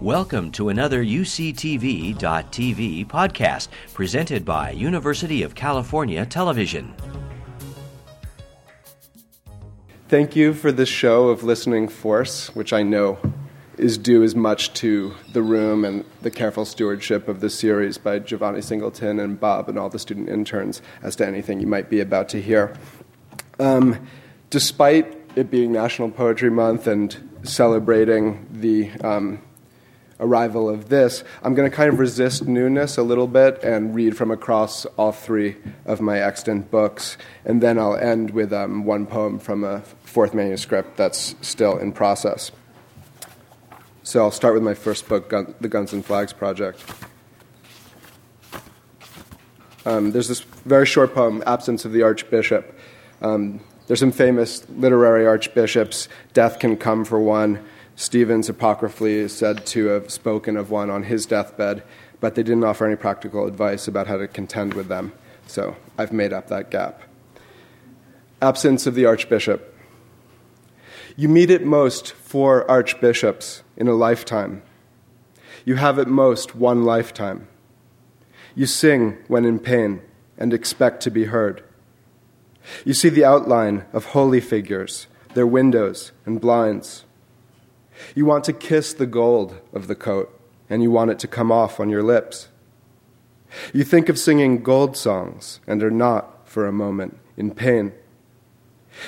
Welcome to another UCTV.tv podcast presented by University of California Television. Thank you for this show of listening force, which I know is due as much to the room and the careful stewardship of the series by Giovanni Singleton and Bob and all the student interns as to anything you might be about to hear. Um, despite it being National Poetry Month and celebrating the um, arrival of this, I'm going to kind of resist newness a little bit and read from across all three of my extant books. And then I'll end with um, one poem from a fourth manuscript that's still in process. So I'll start with my first book, Gun- The Guns and Flags Project. Um, there's this very short poem, Absence of the Archbishop. Um, there's some famous literary archbishops. Death can come for one. Stevens apocryphally is said to have spoken of one on his deathbed, but they didn't offer any practical advice about how to contend with them. So I've made up that gap. Absence of the archbishop. You meet at most four archbishops in a lifetime. You have at most one lifetime. You sing when in pain and expect to be heard. You see the outline of holy figures, their windows and blinds. You want to kiss the gold of the coat, and you want it to come off on your lips. You think of singing gold songs and are not, for a moment, in pain.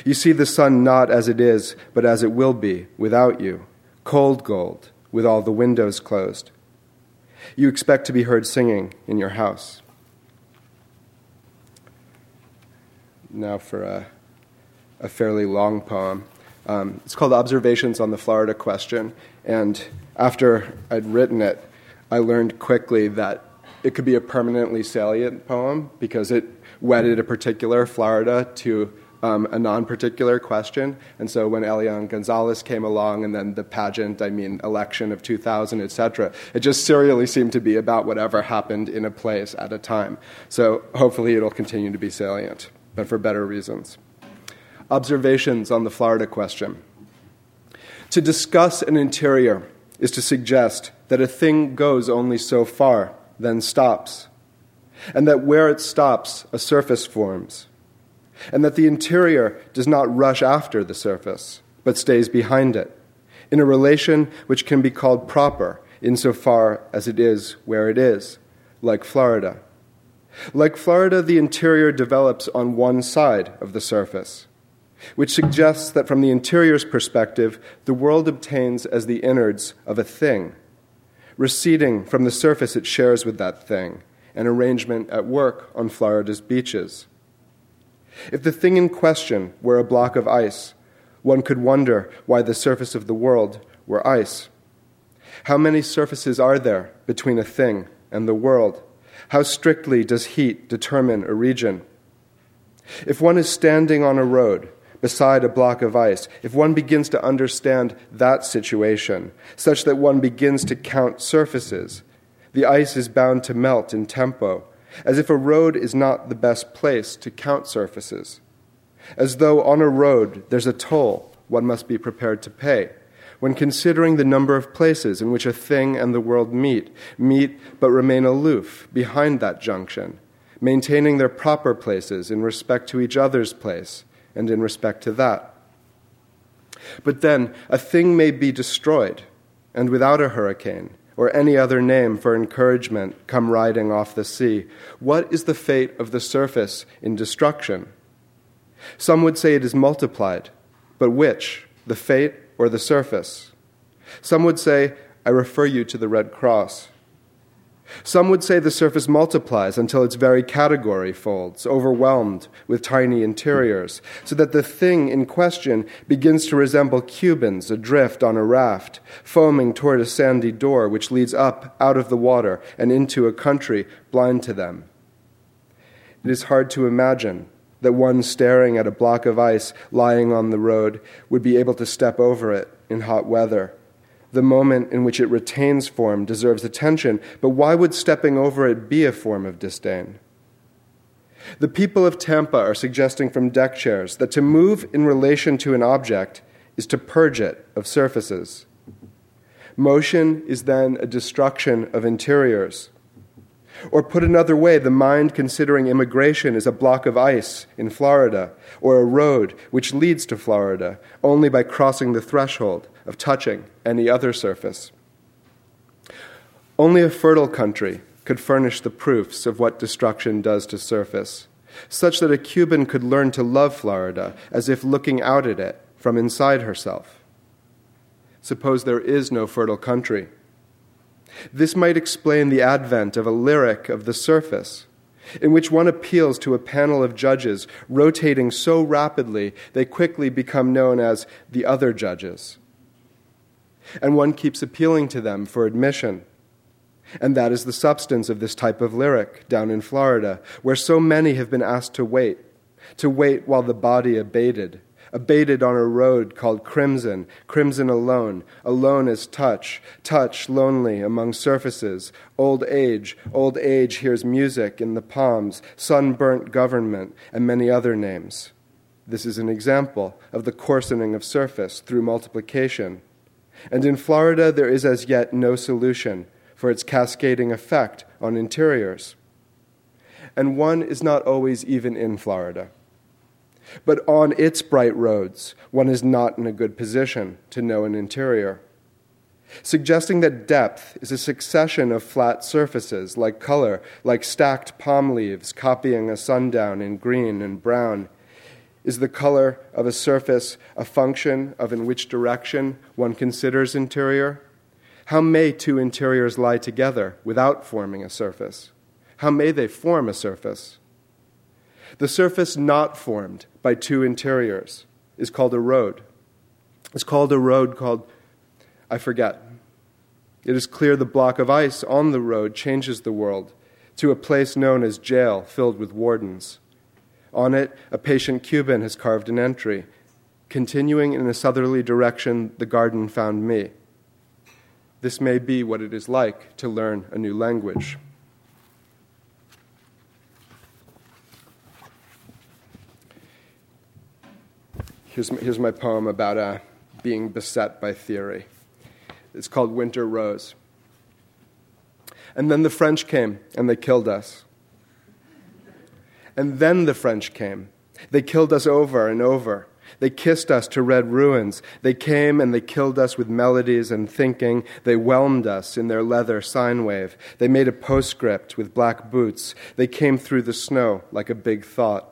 You see the sun not as it is, but as it will be without you, cold gold, with all the windows closed. You expect to be heard singing in your house. Now for a, a fairly long poem. Um, it's called Observations on the Florida Question. And after I'd written it, I learned quickly that it could be a permanently salient poem because it wedded a particular Florida to um, a non particular question. And so when Elian Gonzalez came along and then the pageant, I mean, election of 2000, et cetera, it just serially seemed to be about whatever happened in a place at a time. So hopefully it'll continue to be salient, but for better reasons observations on the Florida question. To discuss an interior is to suggest that a thing goes only so far, then stops, and that where it stops, a surface forms, and that the interior does not rush after the surface, but stays behind it, in a relation which can be called proper insofar as it is where it is, like Florida. Like Florida, the interior develops on one side of the surface which suggests that from the interior's perspective, the world obtains as the innards of a thing, receding from the surface it shares with that thing, an arrangement at work on Florida's beaches. If the thing in question were a block of ice, one could wonder why the surface of the world were ice. How many surfaces are there between a thing and the world? How strictly does heat determine a region? If one is standing on a road, beside a block of ice, if one begins to understand that situation, such that one begins to count surfaces, the ice is bound to melt in tempo, as if a road is not the best place to count surfaces. As though on a road there's a toll one must be prepared to pay. When considering the number of places in which a thing and the world meet, meet but remain aloof behind that junction, maintaining their proper places in respect to each other's place, and in respect to that. But then, a thing may be destroyed, and without a hurricane or any other name for encouragement come riding off the sea. What is the fate of the surface in destruction? Some would say it is multiplied, but which, the fate or the surface? Some would say, I refer you to the Red Cross. Some would say the surface multiplies until its very category folds, overwhelmed with tiny interiors, so that the thing in question begins to resemble Cubans adrift on a raft, foaming toward a sandy door which leads up out of the water and into a country blind to them. It is hard to imagine that one staring at a block of ice lying on the road would be able to step over it in hot weather the moment in which it retains form deserves attention, but why would stepping over it be a form of disdain? The people of Tampa are suggesting from deck chairs that to move in relation to an object is to purge it of surfaces. Motion is then a destruction of interiors. Or put another way, the mind considering immigration is a block of ice in Florida, or a road which leads to Florida only by crossing the threshold of touching any other surface. Only a fertile country could furnish the proofs of what destruction does to surface, such that a Cuban could learn to love Florida as if looking out at it from inside herself. Suppose there is no fertile country. This might explain the advent of a lyric of the surface, in which one appeals to a panel of judges rotating so rapidly they quickly become known as the other judges. And one keeps appealing to them for admission and that is the substance of this type of lyric down in Florida, where so many have been asked to wait, to wait while the body abated, abated on a road called Crimson, crimson alone, alone as touch, touch lonely among surfaces, old age, old age hears music in the palms, sunburnt government, and many other names. This is an example of the coarsening of surface through multiplication. And in Florida, there is as yet no solution for its cascading effect on interiors. And one is not always even in Florida. But on its bright roads, one is not in a good position to know an interior. Suggesting that depth is a succession of flat surfaces, like color, like stacked palm leaves copying a sundown in green and brown. Is the color of a surface a function of in which direction one considers interior? How may two interiors lie together without forming a surface? How may they form a surface? The surface not formed by two interiors is called a road. It's called a road called, I forget. It is clear the block of ice on the road changes the world to a place known as jail filled with wardens. On it, a patient Cuban has carved an entry. Continuing in a southerly direction, the garden found me. This may be what it is like to learn a new language. Here's my, here's my poem about uh, being beset by theory. It's called Winter Rose. And then the French came and they killed us. And then the French came. They killed us over and over. They kissed us to red ruins. They came and they killed us with melodies and thinking. They whelmed us in their leather sine wave. They made a postscript with black boots. They came through the snow like a big thought.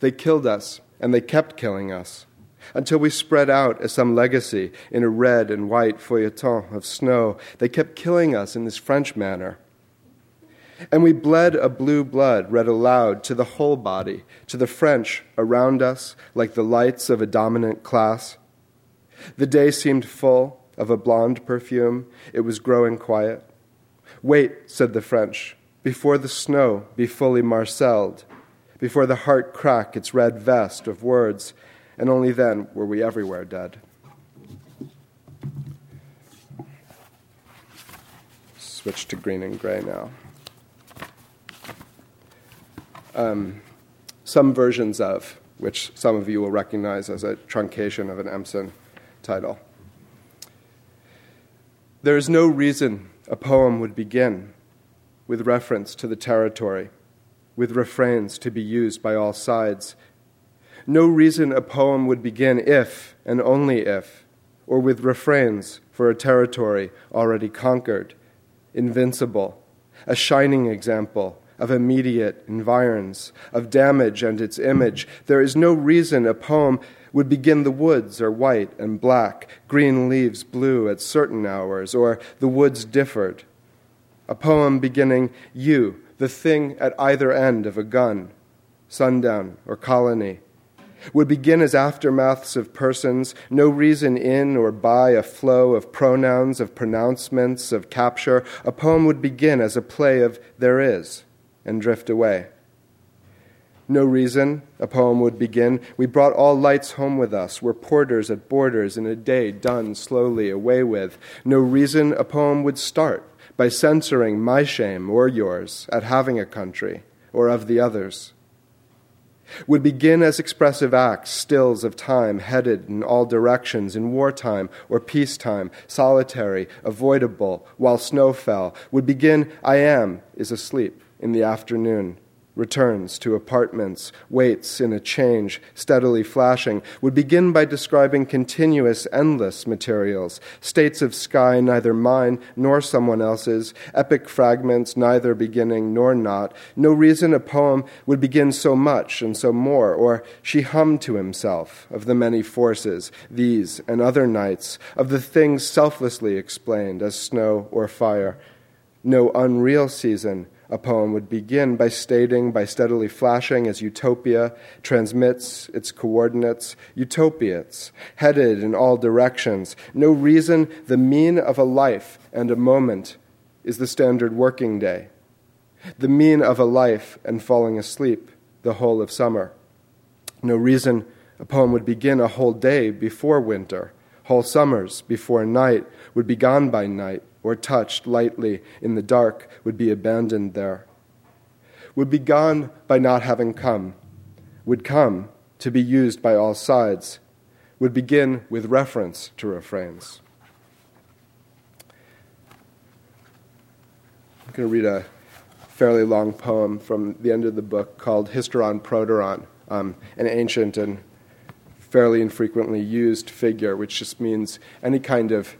They killed us and they kept killing us until we spread out as some legacy in a red and white feuilleton of snow. They kept killing us in this French manner. And we bled a blue blood read aloud to the whole body, to the French around us, like the lights of a dominant class. The day seemed full of a blonde perfume. It was growing quiet. Wait, said the French, before the snow be fully marcelled, before the heart crack its red vest of words, and only then were we everywhere dead. Switch to green and gray now um, some versions of, which some of you will recognize as a truncation of an Empson title. There is no reason a poem would begin with reference to the territory, with refrains to be used by all sides. No reason a poem would begin if and only if, or with refrains for a territory already conquered, invincible, a shining example of immediate environs, of damage and its image. There is no reason a poem would begin the woods are white and black, green leaves blue at certain hours, or the woods differed. A poem beginning you, the thing at either end of a gun, sundown or colony, would begin as aftermaths of persons, no reason in or by a flow of pronouns, of pronouncements, of capture. A poem would begin as a play of there is and drift away. No reason, a poem would begin. We brought all lights home with us, were porters at borders in a day done slowly away with. No reason, a poem would start by censoring my shame or yours at having a country or of the others. would begin as expressive acts, stills of time, headed in all directions in wartime or peacetime, solitary, avoidable, while snow fell, would begin, I am, is asleep, in the afternoon, returns to apartments, waits in a change, steadily flashing, would begin by describing continuous, endless materials, states of sky neither mine nor someone else's, epic fragments neither beginning nor not. No reason a poem would begin so much and so more, or she hummed to himself of the many forces, these and other nights, of the things selflessly explained as snow or fire. No unreal season a poem would begin by stating, by steadily flashing as utopia transmits its coordinates, utopiates, headed in all directions. No reason the mean of a life and a moment is the standard working day. The mean of a life and falling asleep the whole of summer. No reason a poem would begin a whole day before winter, whole summers before night would be gone by night or touched lightly in the dark would be abandoned there, would be gone by not having come, would come to be used by all sides, would begin with reference to refrains. I'm going to read a fairly long poem from the end of the book called Hysteron Proteron, um, an ancient and fairly infrequently used figure, which just means any kind of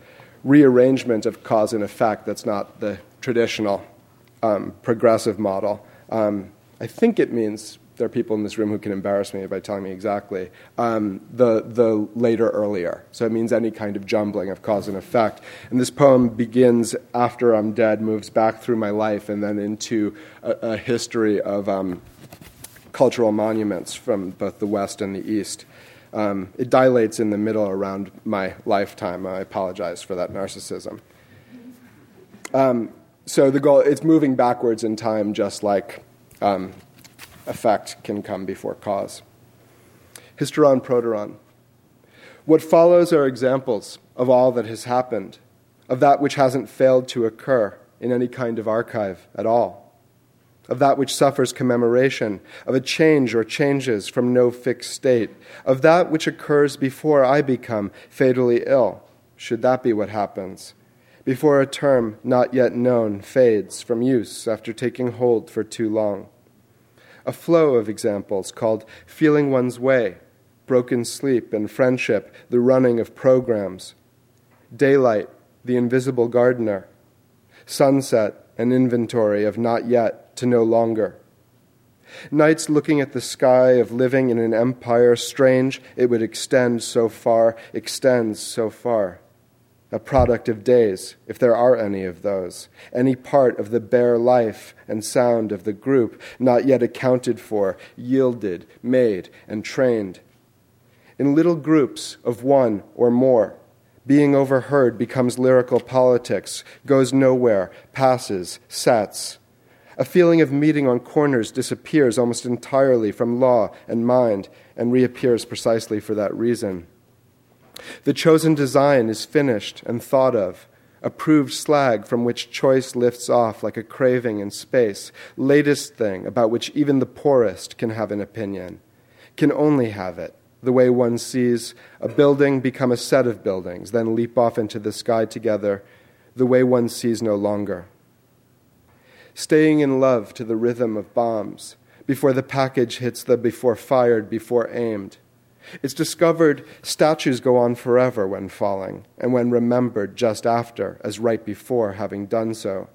rearrangement of cause and effect that's not the traditional um, progressive model. Um, I think it means there are people in this room who can embarrass me by telling me exactly um, the the later earlier. So it means any kind of jumbling of cause and effect. And this poem begins after I'm dead, moves back through my life, and then into a, a history of um, cultural monuments from both the West and the East. Um, it dilates in the middle around my lifetime. I apologize for that narcissism. Um, so the goal it's moving backwards in time, just like um, effect can come before cause. Hysteron proteron. What follows are examples of all that has happened, of that which hasn't failed to occur in any kind of archive at all of that which suffers commemoration, of a change or changes from no fixed state, of that which occurs before I become fatally ill, should that be what happens, before a term not yet known fades from use after taking hold for too long. A flow of examples called feeling one's way, broken sleep and friendship, the running of programs, daylight, the invisible gardener, sunset, an inventory of not yet to no longer. Nights looking at the sky of living in an empire strange, it would extend so far, extends so far. A product of days, if there are any of those, any part of the bare life and sound of the group not yet accounted for, yielded, made, and trained. In little groups of one or more, being overheard becomes lyrical politics, goes nowhere, passes, sets, a feeling of meeting on corners disappears almost entirely from law and mind and reappears precisely for that reason. The chosen design is finished and thought of, approved slag from which choice lifts off like a craving in space, latest thing about which even the poorest can have an opinion, can only have it, the way one sees a building become a set of buildings, then leap off into the sky together, the way one sees no longer staying in love to the rhythm of bombs, before the package hits the before fired, before aimed. It's discovered statues go on forever when falling, and when remembered just after, as right before having done so.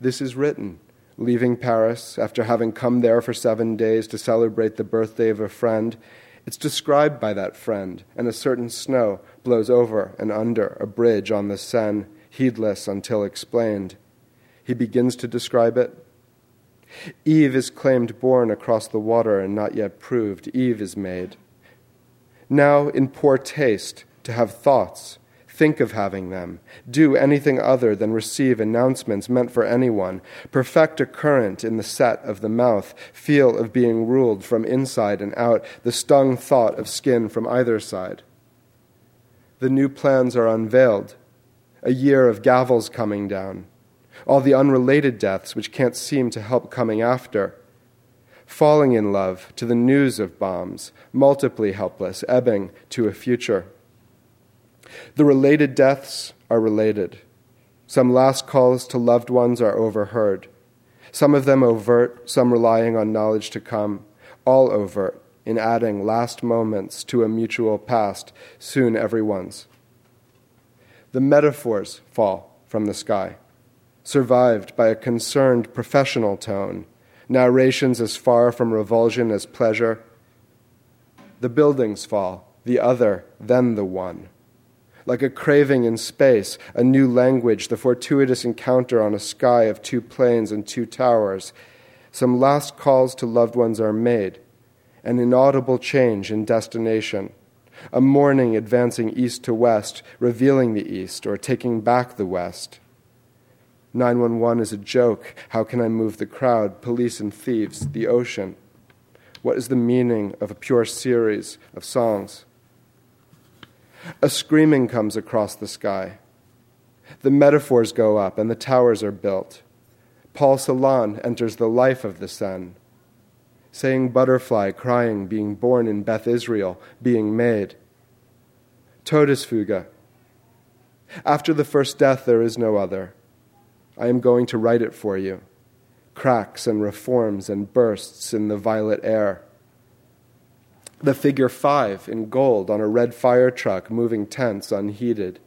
This is written, leaving Paris after having come there for seven days to celebrate the birthday of a friend. It's described by that friend, and a certain snow blows over and under a bridge on the Seine, heedless until explained he begins to describe it. Eve is claimed born across the water and not yet proved. Eve is made. Now, in poor taste, to have thoughts, think of having them, do anything other than receive announcements meant for anyone, perfect a current in the set of the mouth, feel of being ruled from inside and out, the stung thought of skin from either side. The new plans are unveiled, a year of gavels coming down all the unrelated deaths which can't seem to help coming after. falling in love to the news of bombs, multiply helpless, ebbing to a future. The related deaths are related. Some last calls to loved ones are overheard. Some of them overt, some relying on knowledge to come, all overt, in adding last moments to a mutual past, soon everyone's. The metaphors fall from the sky, survived by a concerned professional tone, narrations as far from revulsion as pleasure. The buildings fall, the other, then the one like a craving in space, a new language, the fortuitous encounter on a sky of two planes and two towers. Some last calls to loved ones are made, an inaudible change in destination, a morning advancing east to west, revealing the east or taking back the west. 911 is a joke. How can I move the crowd? Police and thieves, the ocean. What is the meaning of a pure series of songs? A screaming comes across the sky. The metaphors go up and the towers are built. Paul Celan enters the life of the sun, saying butterfly crying, being born in Beth Israel, being made. Todesfuge. After the first death, there is no other. I am going to write it for you. Cracks and reforms and bursts in the violet air the figure five in gold on a red fire truck moving tents unheeded.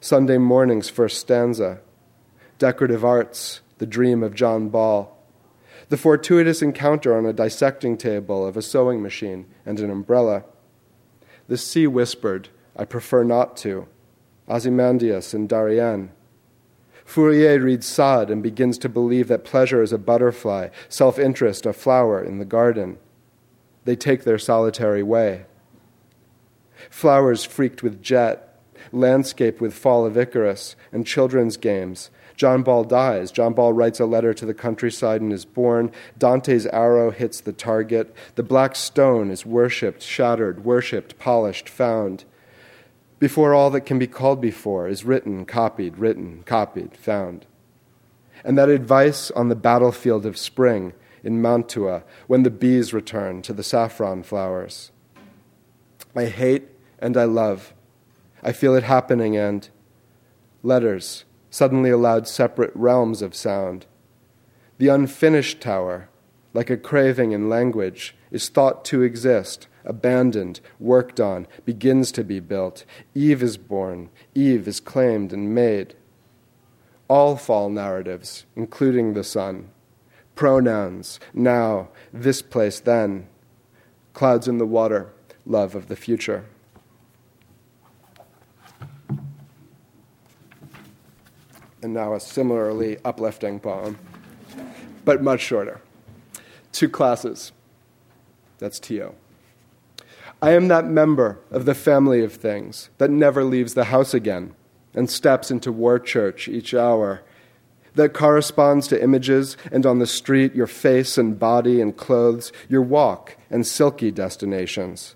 Sunday morning's first stanza. Decorative arts, the dream of John Ball. The fortuitous encounter on a dissecting table of a sewing machine and an umbrella. The sea whispered, I prefer not to. Ozymandias and Darien. Fourier reads Sade and begins to believe that pleasure is a butterfly, self interest a flower in the garden they take their solitary way. Flowers freaked with jet, landscape with fall of Icarus, and children's games. John Ball dies. John Ball writes a letter to the countryside and is born. Dante's arrow hits the target. The black stone is worshipped, shattered, worshipped, polished, found. Before all that can be called before is written, copied, written, copied, found. And that advice on the battlefield of spring in Mantua when the bees return to the saffron flowers. I hate and I love. I feel it happening, and letters suddenly allowed separate realms of sound. The unfinished tower, like a craving in language, is thought to exist, abandoned, worked on, begins to be built. Eve is born, Eve is claimed and made. All fall narratives, including the sun, pronouns, now, this place, then, clouds in the water, love of the future. And now a similarly uplifting poem, but much shorter. Two classes. That's T.O. I am that member of the family of things that never leaves the house again and steps into war church each hour that corresponds to images, and on the street, your face and body and clothes, your walk and silky destinations.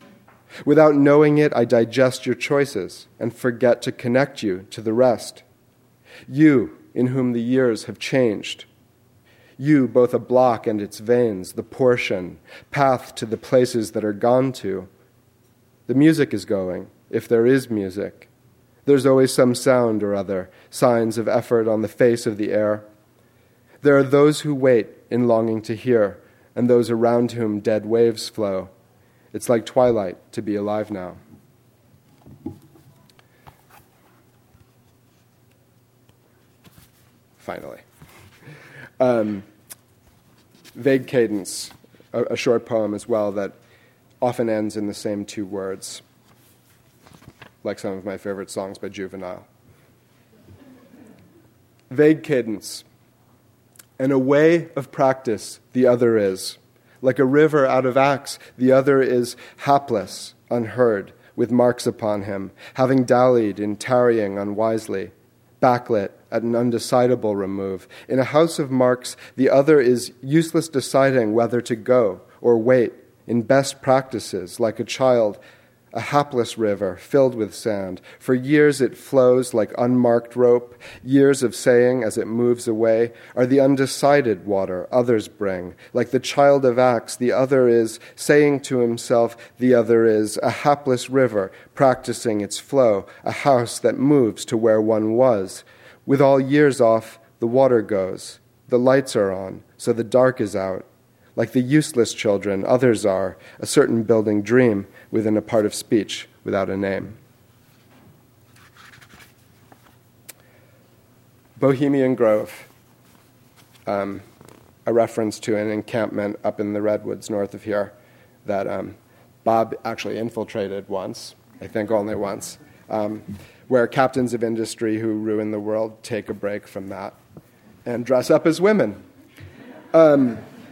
Without knowing it, I digest your choices and forget to connect you to the rest. You, in whom the years have changed. You, both a block and its veins, the portion, path to the places that are gone to. The music is going, if there is music. There's always some sound or other, signs of effort on the face of the air. There are those who wait in longing to hear, and those around whom dead waves flow. It's like twilight to be alive now. Finally. Um, vague cadence, a, a short poem as well that often ends in the same two words like some of my favorite songs by Juvenile. Vague cadence. And a way of practice, the other is. Like a river out of Acts, the other is hapless, unheard, with marks upon him, having dallied in tarrying unwisely, backlit at an undecidable remove. In a house of marks, the other is useless deciding whether to go or wait, in best practices, like a child a hapless river filled with sand. For years it flows like unmarked rope. Years of saying as it moves away are the undecided water others bring. Like the child of Acts, the other is saying to himself, the other is a hapless river practicing its flow, a house that moves to where one was. With all years off, the water goes. The lights are on, so the dark is out. Like the useless children, others are, a certain building dream within a part of speech without a name. Bohemian Grove, um, a reference to an encampment up in the redwoods north of here that um, Bob actually infiltrated once, I think only once, um, where captains of industry who ruin the world take a break from that and dress up as women.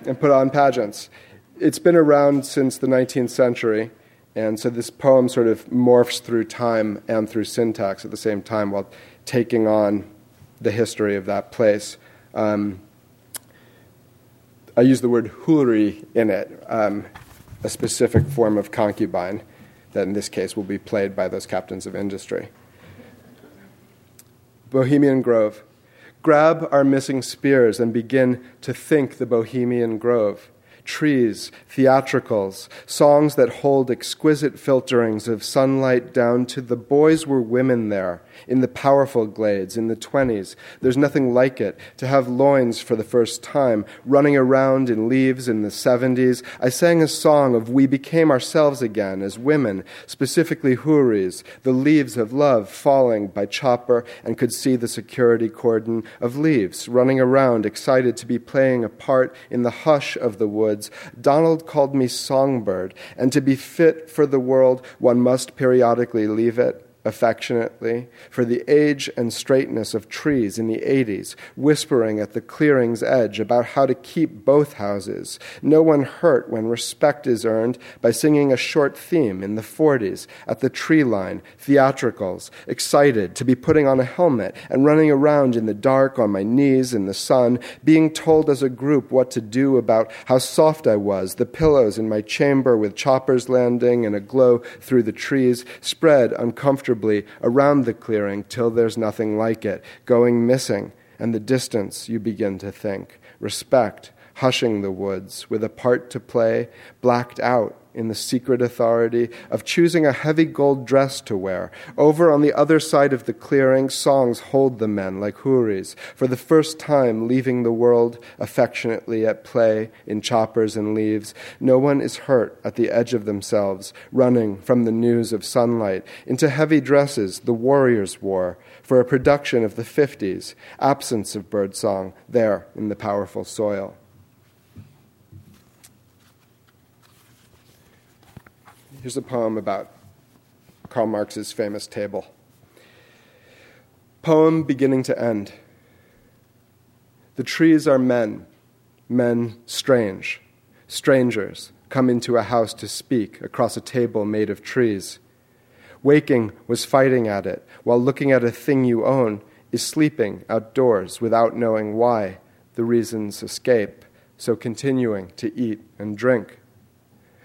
And put on pageants. It's been around since the 19th century, and so this poem sort of morphs through time and through syntax at the same time while taking on the history of that place. Um, I use the word houri in it, um, a specific form of concubine that in this case will be played by those captains of industry. Bohemian Grove. Grab our missing spears and begin to think the Bohemian Grove. Trees, theatricals, songs that hold exquisite filterings of sunlight down to the boys were women there, in the powerful glades, in the 20s. There's nothing like it. To have loins for the first time, running around in leaves in the 70s. I sang a song of we became ourselves again as women, specifically houris, the leaves of love falling by chopper, and could see the security cordon of leaves, running around, excited to be playing a part in the hush of the woods, Donald called me songbird, and to be fit for the world, one must periodically leave it affectionately for the age and straightness of trees in the 80s, whispering at the clearing's edge about how to keep both houses. No one hurt when respect is earned by singing a short theme in the 40s at the tree line, theatricals, excited to be putting on a helmet and running around in the dark on my knees in the sun, being told as a group what to do about how soft I was, the pillows in my chamber with choppers landing and a glow through the trees, spread uncomfortably around the clearing till there's nothing like it, going missing, and the distance you begin to think. Respect, hushing the woods, with a part to play, blacked out in the secret authority of choosing a heavy gold dress to wear. Over on the other side of the clearing, songs hold the men like houris, for the first time leaving the world affectionately at play in choppers and leaves. No one is hurt at the edge of themselves, running from the news of sunlight into heavy dresses the warriors wore for a production of the 50s, absence of birdsong there in the powerful soil. Here's a poem about Karl Marx's famous table. Poem beginning to end. The trees are men, men strange, strangers come into a house to speak across a table made of trees. Waking was fighting at it, while looking at a thing you own is sleeping outdoors without knowing why. The reasons escape, so continuing to eat and drink.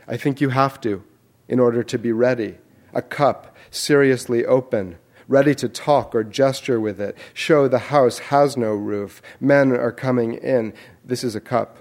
I think you have to in order to be ready. A cup, seriously open, ready to talk or gesture with it, show the house has no roof. Men are coming in. This is a cup.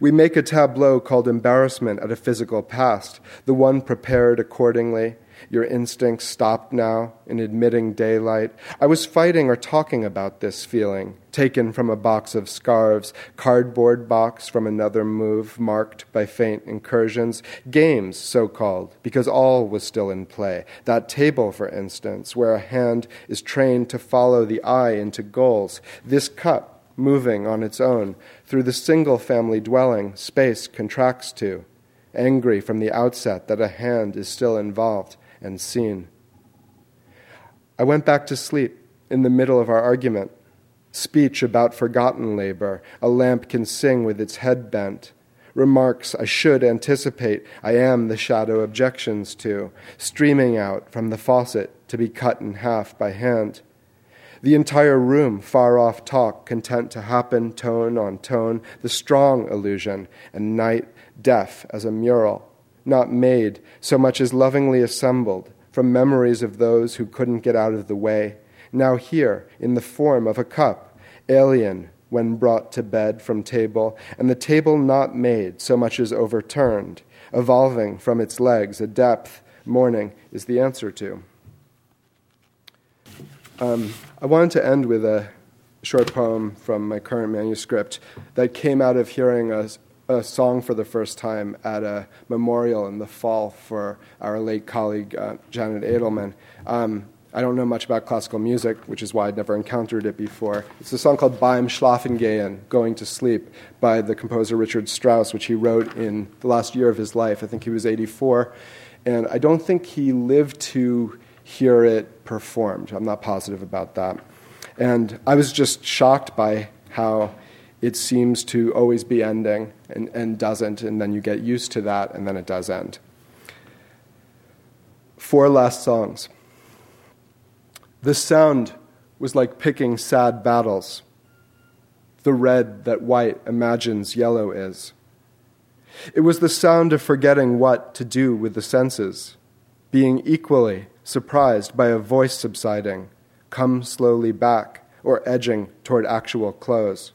We make a tableau called embarrassment at a physical past, the one prepared accordingly, your instincts stopped now in admitting daylight. I was fighting or talking about this feeling, taken from a box of scarves, cardboard box from another move, marked by faint incursions, games, so called, because all was still in play. That table, for instance, where a hand is trained to follow the eye into goals. This cup, moving on its own through the single family dwelling space contracts to angry from the outset that a hand is still involved and seen. I went back to sleep in the middle of our argument. Speech about forgotten labor, a lamp can sing with its head bent. Remarks I should anticipate, I am the shadow objections to, streaming out from the faucet to be cut in half by hand. The entire room, far off talk, content to happen tone on tone, the strong illusion, and night deaf as a mural not made, so much as lovingly assembled from memories of those who couldn't get out of the way, now here in the form of a cup, alien when brought to bed from table, and the table not made, so much as overturned, evolving from its legs a depth mourning is the answer to. Um, I wanted to end with a short poem from my current manuscript that came out of hearing a, a song for the first time at a memorial in the fall for our late colleague uh, Janet Adelman. Um, I don't know much about classical music, which is why I'd never encountered it before. It's a song called Beim Schlafen gehen, Going to Sleep, by the composer Richard Strauss, which he wrote in the last year of his life. I think he was 84. And I don't think he lived to hear it performed. I'm not positive about that. And I was just shocked by how it seems to always be ending and, and doesn't, and then you get used to that, and then it does end. Four last songs. This sound was like picking sad battles, the red that white imagines yellow is. It was the sound of forgetting what to do with the senses, being equally surprised by a voice subsiding, come slowly back, or edging toward actual close.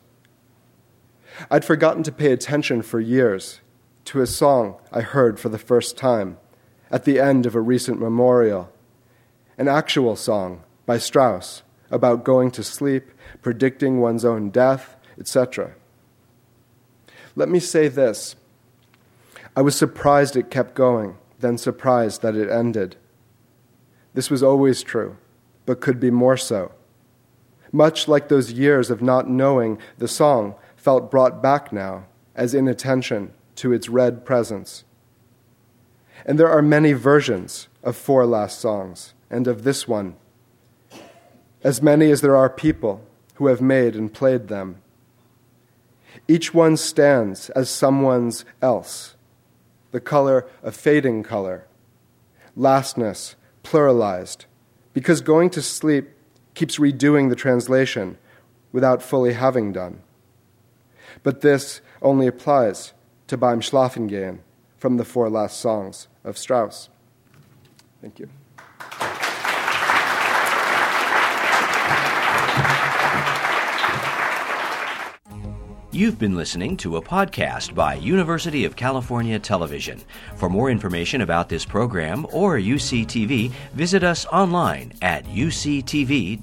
I'd forgotten to pay attention for years to a song I heard for the first time at the end of a recent memorial, an actual song by Strauss about going to sleep, predicting one's own death, etc. Let me say this I was surprised it kept going, then surprised that it ended. This was always true, but could be more so. Much like those years of not knowing the song felt brought back now as inattention to its red presence. And there are many versions of Four Last Songs, and of this one as many as there are people who have made and played them. Each one stands as someone's else, the color of fading color, lastness pluralized, because going to sleep keeps redoing the translation without fully having done. But this only applies to Beim Schlafengehen from the four last songs of Strauss. Thank you. You've been listening to a podcast by University of California Television. For more information about this program or UCTV, visit us online at uctv.tv.